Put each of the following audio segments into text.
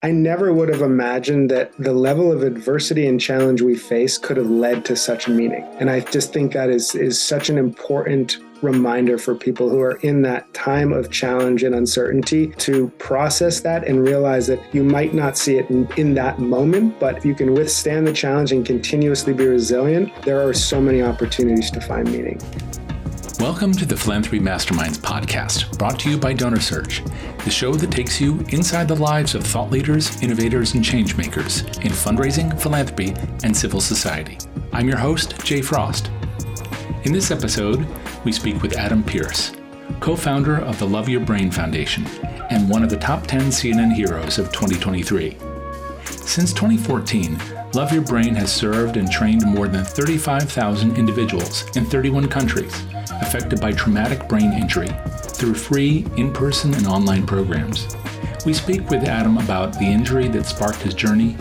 I never would have imagined that the level of adversity and challenge we face could have led to such meaning. And I just think that is is such an important reminder for people who are in that time of challenge and uncertainty to process that and realize that you might not see it in, in that moment, but you can withstand the challenge and continuously be resilient, there are so many opportunities to find meaning. Welcome to the Philanthropy Masterminds podcast, brought to you by Donor Search, the show that takes you inside the lives of thought leaders, innovators, and changemakers in fundraising, philanthropy, and civil society. I'm your host, Jay Frost. In this episode, we speak with Adam Pearce, co founder of the Love Your Brain Foundation and one of the top 10 CNN heroes of 2023. Since 2014, Love Your Brain has served and trained more than 35,000 individuals in 31 countries affected by traumatic brain injury through free in person and online programs. We speak with Adam about the injury that sparked his journey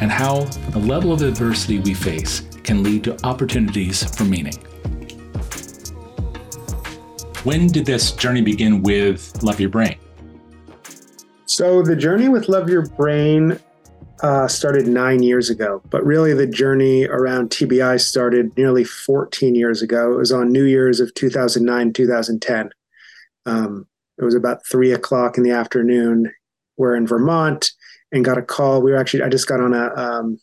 and how the level of adversity we face can lead to opportunities for meaning. When did this journey begin with Love Your Brain? So, the journey with Love Your Brain uh, started nine years ago, but really the journey around TBI started nearly 14 years ago. It was on New Year's of 2009, 2010. Um, it was about three o'clock in the afternoon. We're in Vermont and got a call. We were actually, I just got on a, um,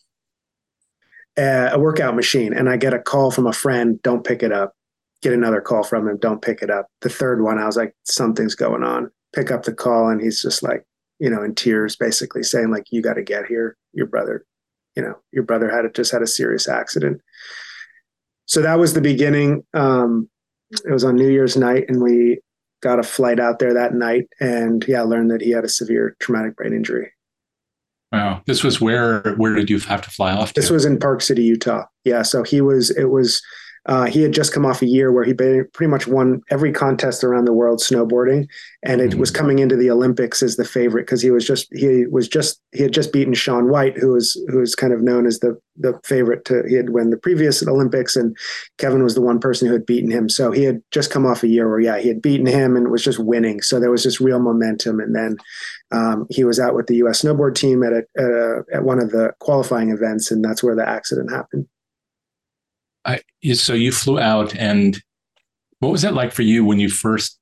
a, a workout machine and I get a call from a friend, don't pick it up. Get another call from him, don't pick it up. The third one, I was like, something's going on. Pick up the call and he's just like, you know, in tears, basically saying like, "You got to get here. Your brother, you know, your brother had just had a serious accident." So that was the beginning. Um, it was on New Year's night, and we got a flight out there that night, and yeah, learned that he had a severe traumatic brain injury. Wow, this was where where did you have to fly off? To? This was in Park City, Utah. Yeah, so he was. It was uh, he had just come off a year where he pretty much won every contest around the world snowboarding, and it mm-hmm. was coming into the Olympics as the favorite because he was just he was just he had just beaten Shaun White, who was who was kind of known as the the favorite to he had won the previous Olympics, and Kevin was the one person who had beaten him. So he had just come off a year where yeah he had beaten him and was just winning. So there was just real momentum, and then um, he was out with the U.S. snowboard team at a, at, a, at one of the qualifying events, and that's where the accident happened. I, so you flew out, and what was it like for you when you first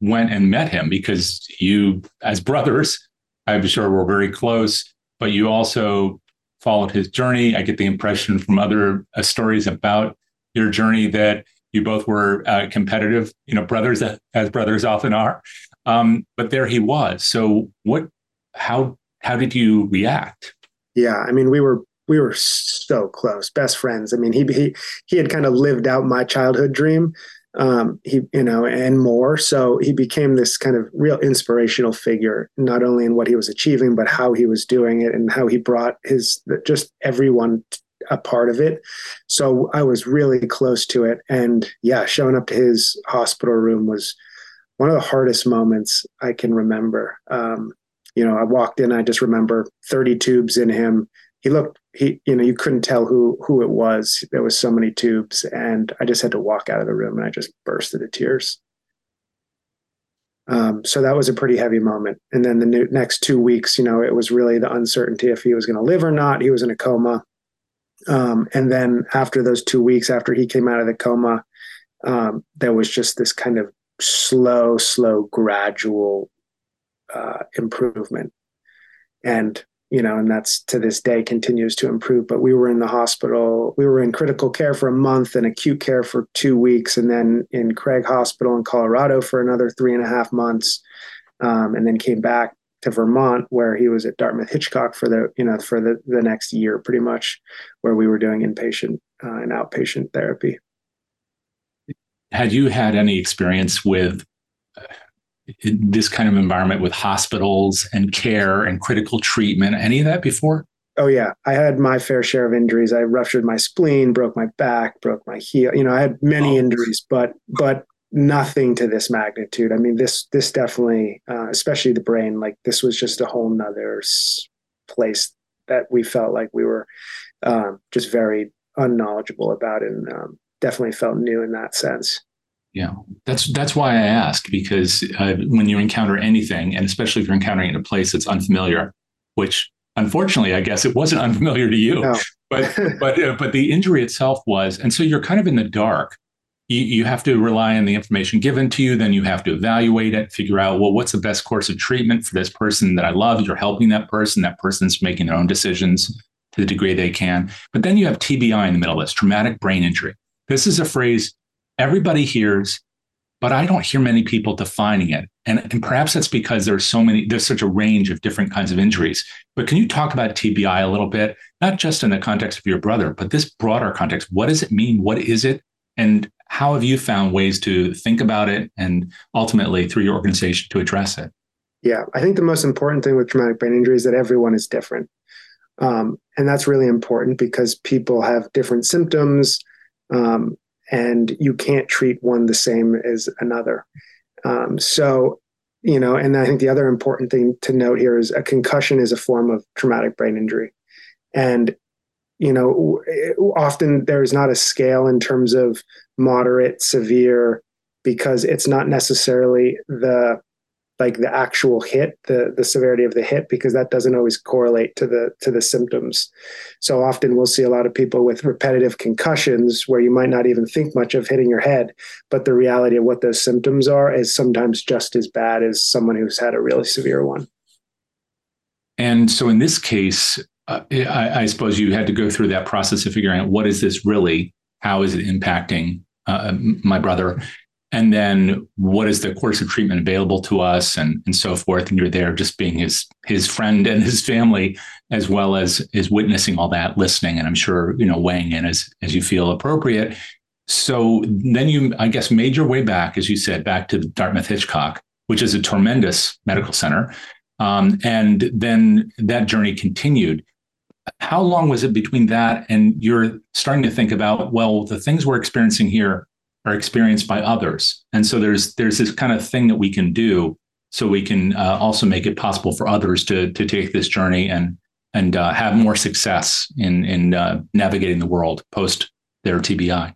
went and met him? Because you, as brothers, I'm sure were very close, but you also followed his journey. I get the impression from other uh, stories about your journey that you both were uh, competitive, you know, brothers as brothers often are. Um, but there he was. So what? How how did you react? Yeah, I mean, we were we were so close, best friends. I mean, he he he had kind of lived out my childhood dream, um, he you know, and more. So he became this kind of real inspirational figure, not only in what he was achieving, but how he was doing it and how he brought his just everyone a part of it. So I was really close to it, and yeah, showing up to his hospital room was one of the hardest moments I can remember. Um, you know, I walked in, I just remember 30 tubes in him he looked he you know you couldn't tell who who it was. There was so many tubes and i just had to walk out of the room and i just burst into tears. Um, so that was a pretty heavy moment. And then the new, next two weeks you know it was really the uncertainty if he was going to live or not. He was in a coma. Um, and then after those two weeks after he came out of the coma um, there was just this kind of slow slow gradual uh, improvement. And you know, and that's to this day continues to improve. But we were in the hospital, we were in critical care for a month and acute care for two weeks, and then in Craig Hospital in Colorado for another three and a half months, um, and then came back to Vermont where he was at Dartmouth Hitchcock for the you know for the the next year pretty much, where we were doing inpatient uh, and outpatient therapy. Had you had any experience with this kind of environment with hospitals and care and critical treatment? Any of that before? Oh yeah, I had my fair share of injuries. I ruptured my spleen, broke my back, broke my heel. You know, I had many oh. injuries, but but nothing to this magnitude. I mean, this this definitely, uh, especially the brain, like this was just a whole nother place that we felt like we were um, just very unknowledgeable about, and um, definitely felt new in that sense. Yeah, that's that's why I ask because uh, when you encounter anything, and especially if you're encountering it in a place that's unfamiliar, which unfortunately, I guess it wasn't unfamiliar to you. No. but but uh, but the injury itself was, and so you're kind of in the dark. You, you have to rely on the information given to you. Then you have to evaluate it, figure out well, what's the best course of treatment for this person that I love. You're helping that person. That person's making their own decisions to the degree they can. But then you have TBI in the middle of this, traumatic brain injury. This is a phrase everybody hears but I don't hear many people defining it. And, and perhaps that's because there's so many, there's such a range of different kinds of injuries. But can you talk about TBI a little bit, not just in the context of your brother, but this broader context? What does it mean? What is it? And how have you found ways to think about it and ultimately through your organization to address it? Yeah, I think the most important thing with traumatic brain injury is that everyone is different. Um, and that's really important because people have different symptoms. Um, and you can't treat one the same as another. Um, so, you know, and I think the other important thing to note here is a concussion is a form of traumatic brain injury. And, you know, often there's not a scale in terms of moderate, severe, because it's not necessarily the like the actual hit the the severity of the hit because that doesn't always correlate to the to the symptoms. So often we'll see a lot of people with repetitive concussions where you might not even think much of hitting your head but the reality of what those symptoms are is sometimes just as bad as someone who's had a really severe one. And so in this case uh, I, I, suppose you had to go through that process of figuring out what is this really? How is it impacting uh, my brother and then what is the course of treatment available to us and, and so forth. And you're there just being his his friend and his family as well as is witnessing all that listening and i'm sure you know weighing in as as you feel appropriate. So then you i guess made your way back as you said back to dartmouth hitchcock which is a tremendous medical center. Um, and then that journey continued. How long was it between that? And you're starting to think about well the things we're experiencing here are experienced by others. And so there's there's this kind of thing that we can do so we can uh, also make it possible for others to to take this journey and and uh, have more success in in uh, navigating the world post their TBI.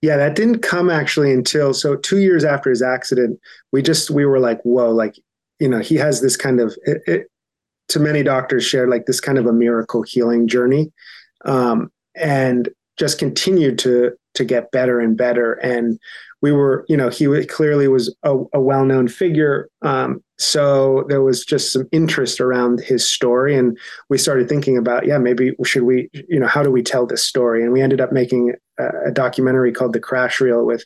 Yeah, that didn't come actually until so two years after his accident. We just we were like, whoa, like you know, he has this kind of it, it, to many doctors shared like this kind of a miracle healing journey, um, and just continued to to get better and better. And we were, you know, he clearly was a, a well known figure. Um, so there was just some interest around his story. And we started thinking about, yeah, maybe should we, you know, how do we tell this story? And we ended up making a, a documentary called The Crash Reel with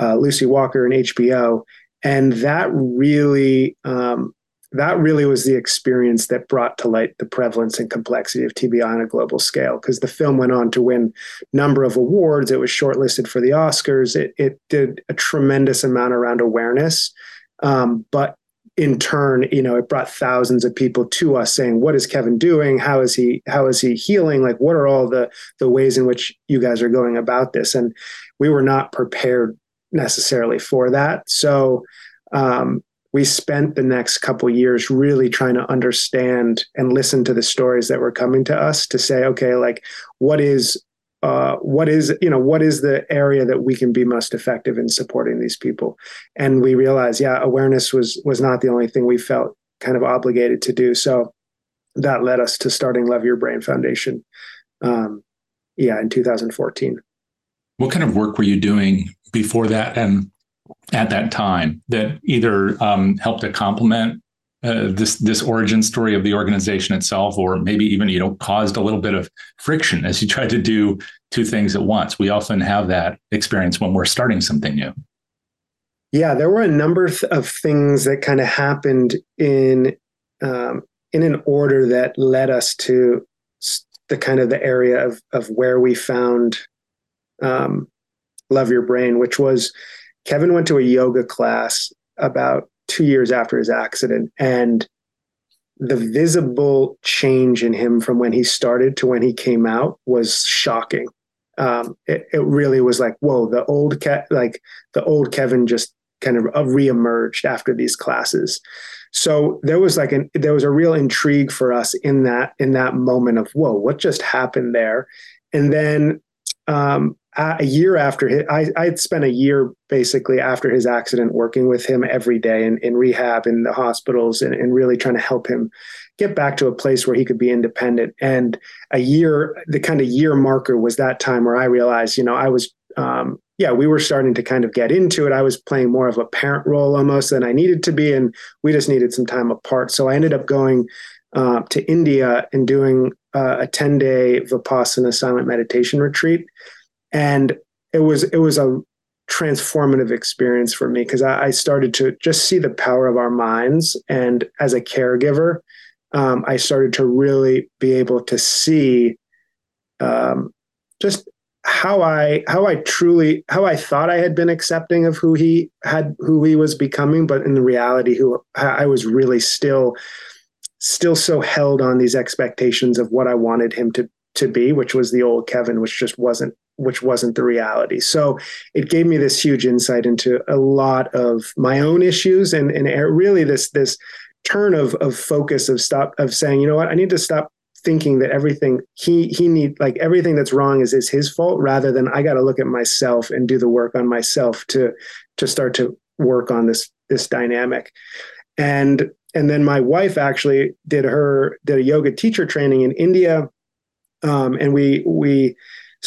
uh, Lucy Walker and HBO. And that really um, that really was the experience that brought to light the prevalence and complexity of TBI on a global scale. Because the film went on to win number of awards. It was shortlisted for the Oscars. It, it did a tremendous amount around awareness. Um, but in turn, you know, it brought thousands of people to us saying, "What is Kevin doing? How is he? How is he healing? Like, what are all the the ways in which you guys are going about this?" And we were not prepared necessarily for that. So um, we spent the next couple years really trying to understand and listen to the stories that were coming to us to say, okay, like what is uh, what is you know what is the area that we can be most effective in supporting these people? And we realized yeah awareness was was not the only thing we felt kind of obligated to do. So that led us to starting love your brain foundation um, yeah in 2014 what kind of work were you doing before that? And at that time that either um, helped to complement uh, this this origin story of the organization itself, or maybe even you know caused a little bit of friction as you tried to do two things at once. We often have that experience when we're starting something new. Yeah, there were a number of things that kind of happened in um, in an order that led us to the kind of the area of of where we found um, Love Your Brain, which was Kevin went to a yoga class about two years after his accident, and the visible change in him from when he started to when he came out was shocking. Um, it, it, really was like, whoa, the old Ke- like the old Kevin just kind of uh, reemerged after these classes. So there was like an there was a real intrigue for us in that in that moment of whoa, what just happened there? And then um, a year after his, I, I spent a year basically after his accident working with him every day in, in rehab in the hospitals and, and really trying to help him get back to a place where he could be independent. And a year, the kind of year marker was that time where I realized, you know, I was, um, yeah, we were starting to kind of get into it. I was playing more of a parent role almost than I needed to be. And we just needed some time apart. So I ended up going uh, to India and doing uh, a 10 day Vipassana silent meditation retreat and it was it was a transformative experience for me because I, I, started to just see the power of our minds. And as a caregiver um, i started to really be able to see um, just how i how i truly how i thought i had been accepting of who he had who he was becoming but in the reality who i was really still still so held on these expectations of what i wanted him to to be which was the old kevin which just wasn't which wasn't the reality. So it gave me this huge insight into a lot of my own issues and, and really this this turn of of focus of stop of saying, you know what, I need to stop thinking that everything he he need like everything that's wrong is is his fault rather than I got to look at myself and do the work on myself to to start to work on this this dynamic. And and then my wife actually did her did a yoga teacher training in India um, and we we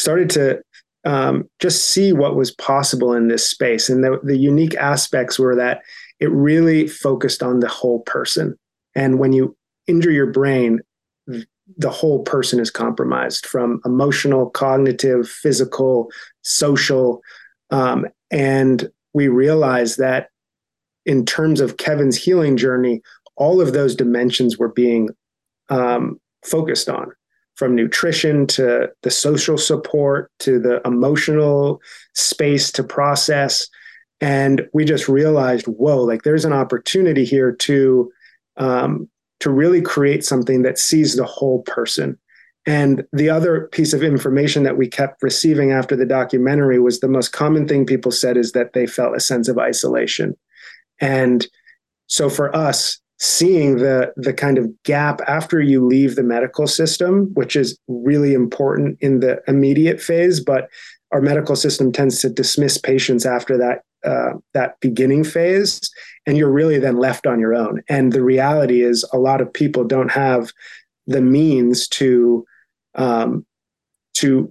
started to um, just see what was possible in this space. And the, the unique aspects were that it really focused on the whole person. And when you injure your brain, the whole person is compromised from emotional, cognitive, physical, social. Um, and we realized that in terms of Kevin's healing journey, all of those dimensions were being um, focused on from nutrition to the social support to the emotional space to process. And we just realized, whoa, like there's an opportunity here to um, to really create something that sees the whole person. And the other piece of information that we kept receiving after the documentary was the most common thing people said is that they felt a sense of isolation. And so for us, seeing the the kind of gap after you leave the medical system, which is really important in the immediate phase, but our medical system tends to dismiss patients after that uh, that beginning phase, and you're really then left on your own. And the reality is, a lot of people don't have the means to um, to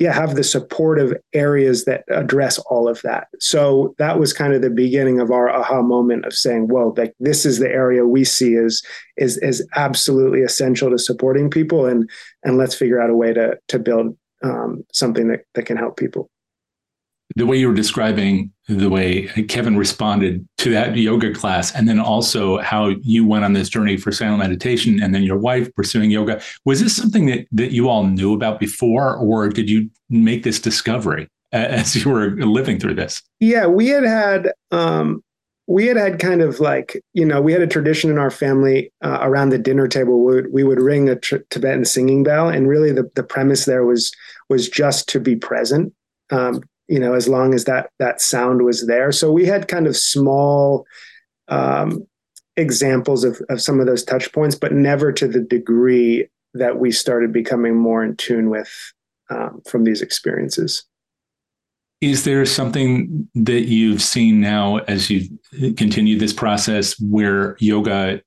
yeah have the supportive areas that address all of that. So that was kind of the beginning of our aha moment of saying whoa like this is the area we see as is is absolutely essential to supporting people and and let's figure out a way to to build um, something that that can help people. The way you were describing the way Kevin responded to that yoga class, and then also how you went on this journey for silent meditation, and then your wife pursuing yoga. Was this something that, that you all knew about before, or did you make this discovery as you were living through this? Yeah, we had had. Um, we had had kind of like you know we had a tradition in our family uh, around the dinner table we would, we would ring a tr- tibetan singing bell and really the, the premise there was was just to be present um, you know, as long as that that sound was there. So we had kind of small um, examples of, of some of those touch points, but never to the degree that we started becoming more in tune with um, from these experiences. Is there something that you've seen now as you continue this process where yoga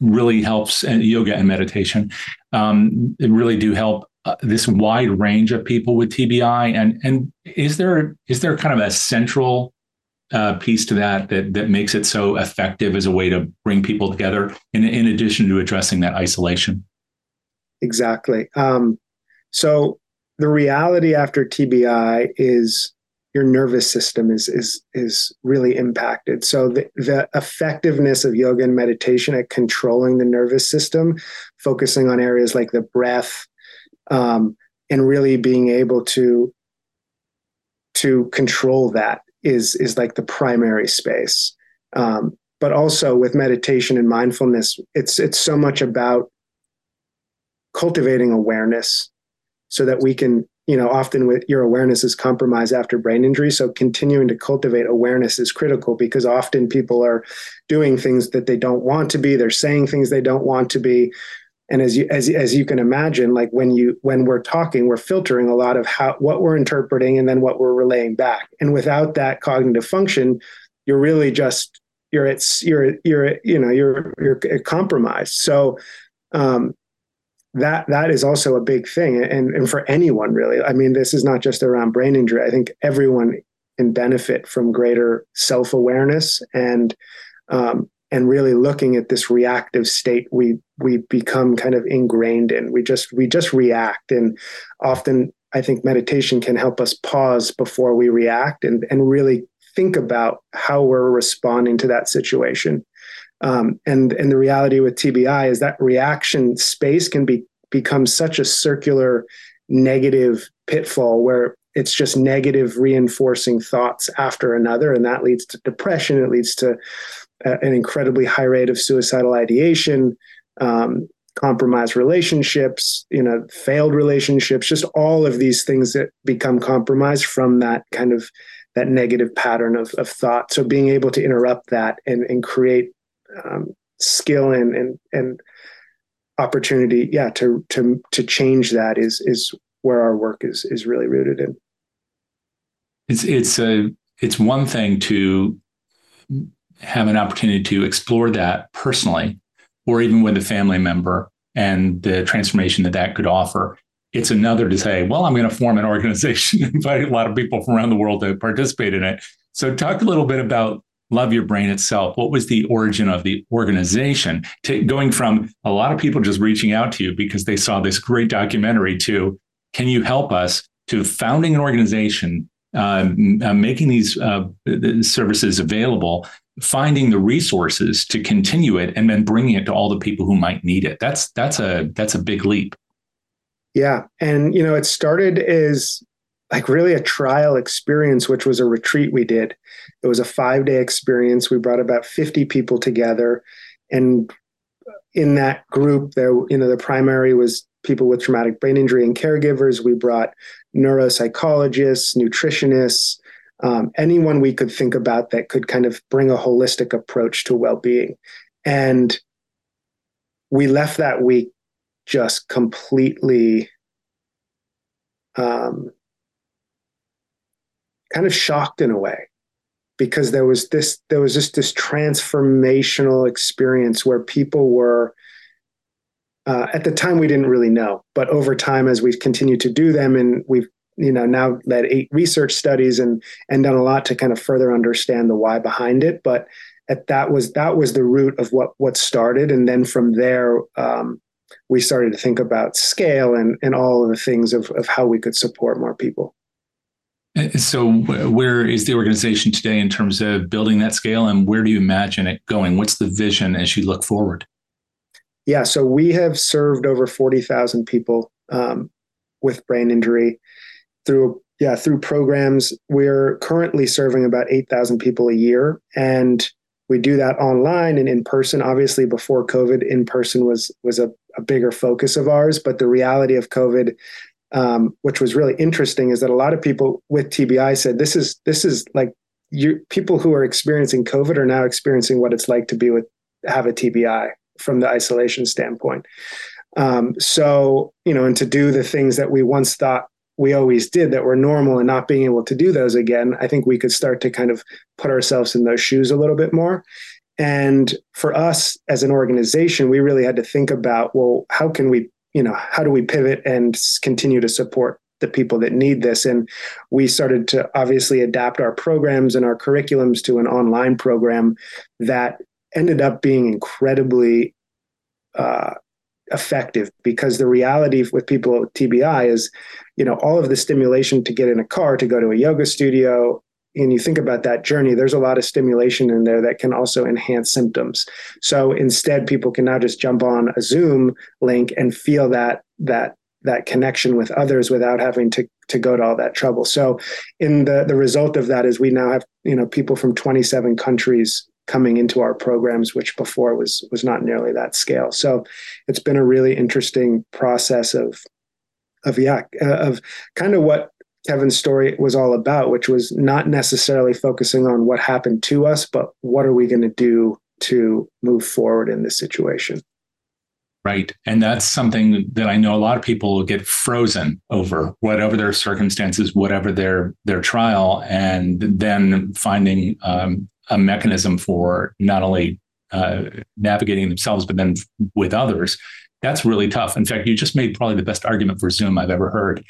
really helps, and yoga and meditation um, really do help uh, this wide range of people with TBI, and and is there is there kind of a central uh, piece to that that that makes it so effective as a way to bring people together, in in addition to addressing that isolation? Exactly. Um, so the reality after TBI is your nervous system is is is really impacted. So the, the effectiveness of yoga and meditation at controlling the nervous system, focusing on areas like the breath, um, and really being able to to control that is is like the primary space. Um, but also with meditation and mindfulness, it's it's so much about cultivating awareness so that we can you know often with your awareness is compromised after brain injury. So continuing to cultivate awareness is critical because often people are doing things that they don't want to be. They're saying things they don't want to be and as you as, as you can imagine like when you when we're talking we're filtering a lot of how what we're interpreting and then what we're relaying back. And without that cognitive function you're really just you're it's you're you're you know you're you're compromised. So um that that is also a big thing. And and for anyone really. I mean this is not just around brain injury. I think everyone can benefit from greater self-awareness and um, and really looking at this reactive state we we become kind of ingrained in. We just we just react and often i think meditation can help us pause before we react and and really think about how we're responding to that situation. Um, and and the reality with tbi is that reaction space can be become such a circular negative pitfall where it's just negative reinforcing thoughts after another and that leads to depression it leads to an incredibly high rate of suicidal ideation, um, compromised relationships, you know, failed relationships, just all of these things that become compromised from that kind of that negative pattern of, of thought. So being able to interrupt that and, and create um, skill and, and and opportunity, yeah, to to to change that is is where our work is is really rooted in. It's it's a it's one thing to have an opportunity to explore that personally or even with a family member and the transformation that that could offer. It's another to say, well, I'm going to form an organization, invite a lot of people from around the world to participate in it. So, talk a little bit about Love Your Brain itself. What was the origin of the organization? To going from a lot of people just reaching out to you because they saw this great documentary to, can you help us? To founding an organization, uh, making these uh, services available finding the resources to continue it and then bringing it to all the people who might need it. That's that's a that's a big leap. Yeah. And you know it started as like really a trial experience which was a retreat we did. It was a five day experience. We brought about 50 people together. And in that group there you know the primary was people with traumatic brain injury and caregivers. We brought neuropsychologists nutritionists um, anyone we could think about that could kind of bring a holistic approach to well-being. And we left that week just completely um, kind of shocked in a way because there was this there was just this transformational experience where people were uh, at the time we didn't really know but over time as we've continued to do them and we've you know now led eight research studies and and done a lot to kind of further understand the why behind it. But at, that was that was the root of what what started. And then from there um, we started to think about scale and and all of the things of of how we could support more people. So where is the organization today in terms of building that scale? And where do you imagine it going? What's the vision as you look forward? Yeah so we have served over 40,000 people um, with brain injury through yeah through programs. We're currently serving about 8000 people a year and we do that online and in person. Obviously before covid in person was was a, a bigger focus of ours but the reality of covid um, which was really interesting is that a lot of people with tbi said this is this is like you people who are experiencing covid are now experiencing what it's like to be with have a tbi from the isolation standpoint. Um, so you know and to do the things that we once thought we always did that were normal and not being able to do those again, I think we could start to kind of put ourselves in those shoes a little bit more. And for us as an organization, we really had to think about, well, how can we, you know, how do we pivot and continue to support the people that need this? And we started to obviously adapt our programs and our curriculums to an online program that ended up being incredibly uh, effective because the reality with people with TBI is, you know, all of the stimulation to get in a car, to go to a yoga studio, and you think about that journey, there's a lot of stimulation in there that can also enhance symptoms. So instead, people can now just jump on a Zoom link and feel that that that connection with others without having to to go to all that trouble. So in the the result of that is we now have, you know, people from 27 countries coming into our programs, which before was was not nearly that scale. So it's been a really interesting process of of yeah uh, of kind of what Kevin's story was all about, which was not necessarily focusing on what happened to us, but what are we going to do to move forward in this situation. Right. And that's something that I know a lot of people get frozen over, whatever their circumstances, whatever their their trial, and then finding um, a mechanism for not only uh, navigating themselves, but then with others. That's really tough. In fact, you just made probably the best argument for Zoom I've ever heard.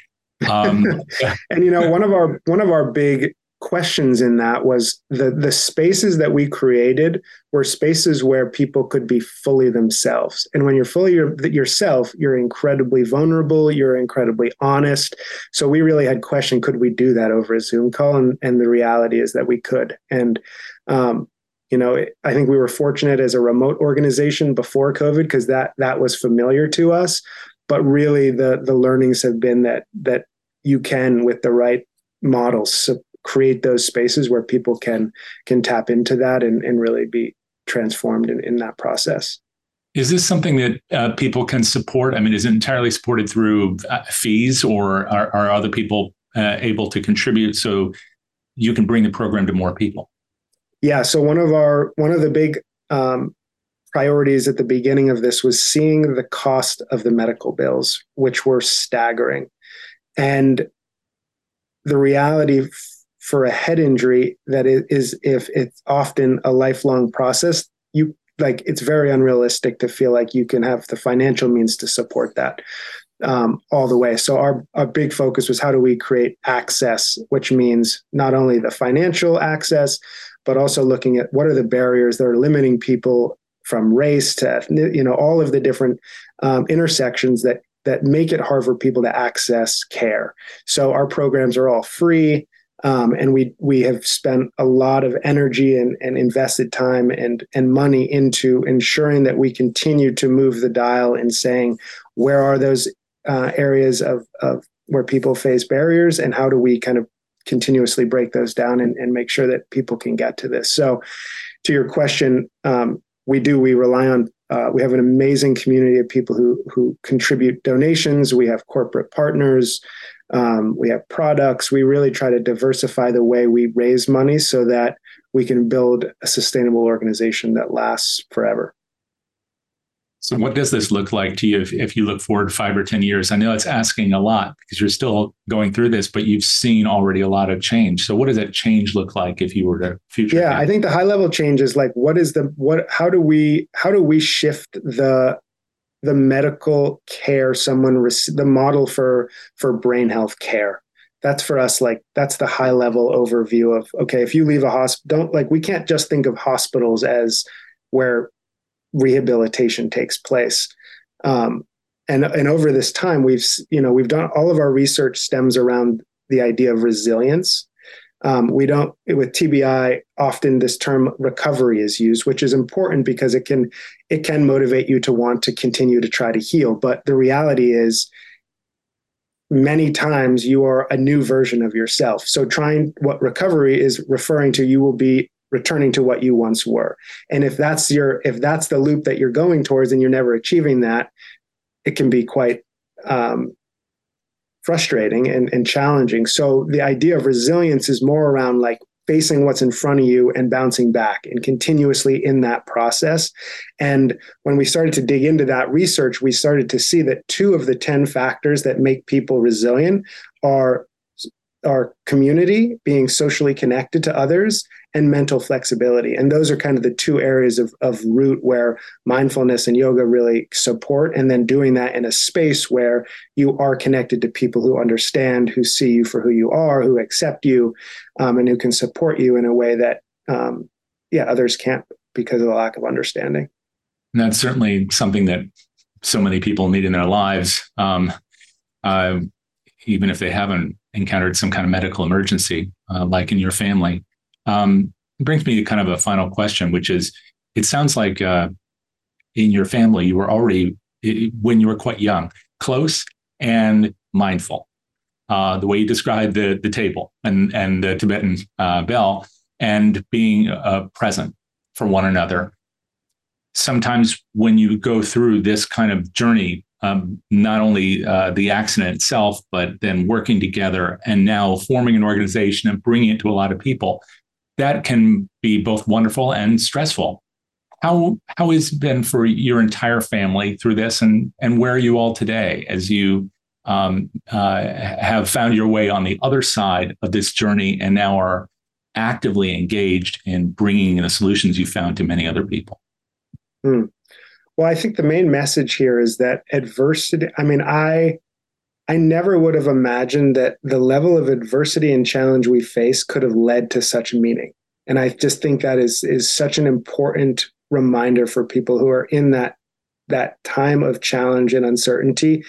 Um, and you know, one of our one of our big questions in that was the the spaces that we created were spaces where people could be fully themselves and when you're fully your, yourself you're incredibly vulnerable you're incredibly honest so we really had question could we do that over a zoom call and, and the reality is that we could and um, you know i think we were fortunate as a remote organization before covid because that that was familiar to us. But really the the learnings have been that that you can with the right models create those spaces where people can can tap into that and, and really be transformed in, in that process. Is this something that uh, people can support? I mean is it entirely supported through uh, fees or are, are other people uh, able to contribute so you can bring the program to more people yeah so one of our one of the big um, priorities at the beginning of this was seeing the cost of the medical bills which were staggering. And the reality for a head injury that is if it's often a lifelong process you like it's very unrealistic to feel like you can have the financial means to support that um, all the way. So our, our big focus was how do we create access which means not only the financial access but also looking at what are the barriers that are limiting people from race to you know all of the different um, intersections that that make it hard for people to access care. So our programs are all free um, and we we have spent a lot of energy and, and invested time and and money into ensuring that we continue to move the dial in saying where are those uh, areas of, of where people face barriers and how do we kind of continuously break those down and, and make sure that people can get to this so to your question um, we do we rely on uh, we have an amazing community of people who who contribute donations we have corporate partners um, we have products. We really try to diversify the way we raise money so that we can build a sustainable organization that lasts forever. So, what does this look like to you if, if you look forward five or 10 years? I know it's asking a lot because you're still going through this, but you've seen already a lot of change. So, what does that change look like if you were to future? Yeah, I think the high level change is like, what is the, what, how do we, how do we shift the the medical care someone rec- the model for for brain health care that's for us like that's the high level overview of okay if you leave a hospital don't like we can't just think of hospitals as where rehabilitation takes place um, and and over this time we've you know we've done all of our research stems around the idea of resilience um, we don't with TBI often this term recovery is used, which is important because it can it can motivate you to want to continue to try to heal. But the reality is many times you are a new version of yourself. So trying what recovery is referring to, you will be returning to what you once were. And if that's your if that's the loop that you're going towards and you're never achieving that, it can be quite um, frustrating and, and challenging. So the idea of resilience is more around like facing what's in front of you and bouncing back and continuously in that process. And when we started to dig into that research, we started to see that two of the 10 factors that make people resilient are our community, being socially connected to others, and mental flexibility. And those are kind of the two areas of, of root where mindfulness and yoga really support. And then doing that in a space where you are connected to people who understand, who see you for who you are, who accept you, um, and who can support you in a way that, um, yeah, others can't because of the lack of understanding. And that's certainly something that so many people need in their lives. Um, uh, even if they haven't encountered some kind of medical emergency, uh, like in your family. Um, brings me to kind of a final question, which is it sounds like uh, in your family, you were already, when you were quite young, close and mindful. Uh, the way you described the, the table and, and the Tibetan uh, bell and being uh, present for one another. Sometimes when you go through this kind of journey um, not only uh, the accident itself, but then working together and now forming an organization and bringing it to a lot of people. That can be both wonderful and stressful. how how has it been for your entire family through this, and and where are you all today as you um, uh, have found your way on the other side of this journey and now are actively engaged in bringing the solutions you found to many other people? Hmm. Well, I think the main message here is that adversity. I mean, I I never would have imagined that the level of adversity and challenge we face could have led to such meaning. And I just think that is is such an important reminder for people who are in that that time of challenge and uncertainty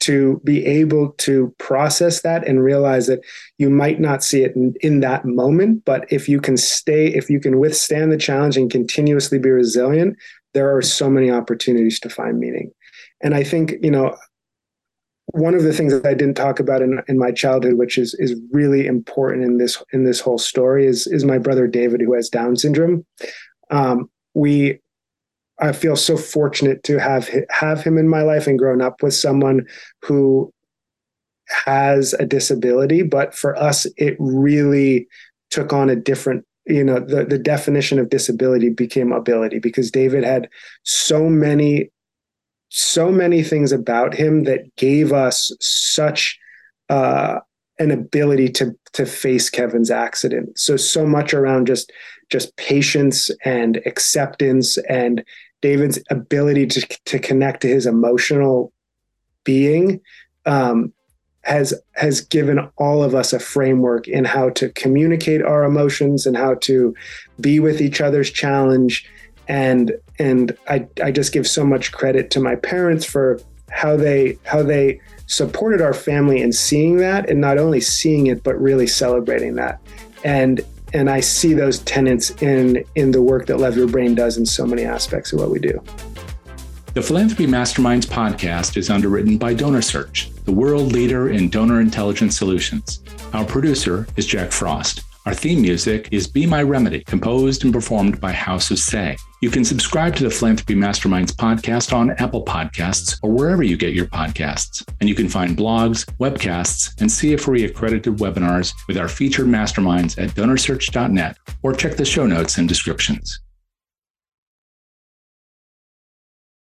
to be able to process that and realize that you might not see it in, in, that moment but if you can stay if you can withstand the challenge and continuously be resilient there are so many opportunities to find meaning and i think you know one of the things that i didn't talk about in, in my childhood which is is really important in this in this whole story is is my brother david who has down syndrome um, we I feel so fortunate to have have him in my life and grown up with someone who has a disability. But for us, it really took on a different, you know, the, the definition of disability became ability because David had so many, so many things about him that gave us such uh, an ability to to face Kevin's accident. So so much around just just patience and acceptance and David's ability to to connect to his emotional being um, has has given all of us a framework in how to communicate our emotions and how to be with each other's challenge and and I, I just give so much credit to my parents for how they how they supported our family in seeing that and not only seeing it but really celebrating that and and I see those tenets in in the work that Love Your Brain does in so many aspects of what we do. The Philanthropy Masterminds podcast is underwritten by DonorSearch, the world leader in donor intelligence solutions. Our producer is Jack Frost. Our theme music is Be My Remedy, composed and performed by House of Say. You can subscribe to the Philanthropy Masterminds podcast on Apple Podcasts or wherever you get your podcasts. And you can find blogs, webcasts, and CFRE accredited webinars with our featured masterminds at donorsearch.net or check the show notes and descriptions.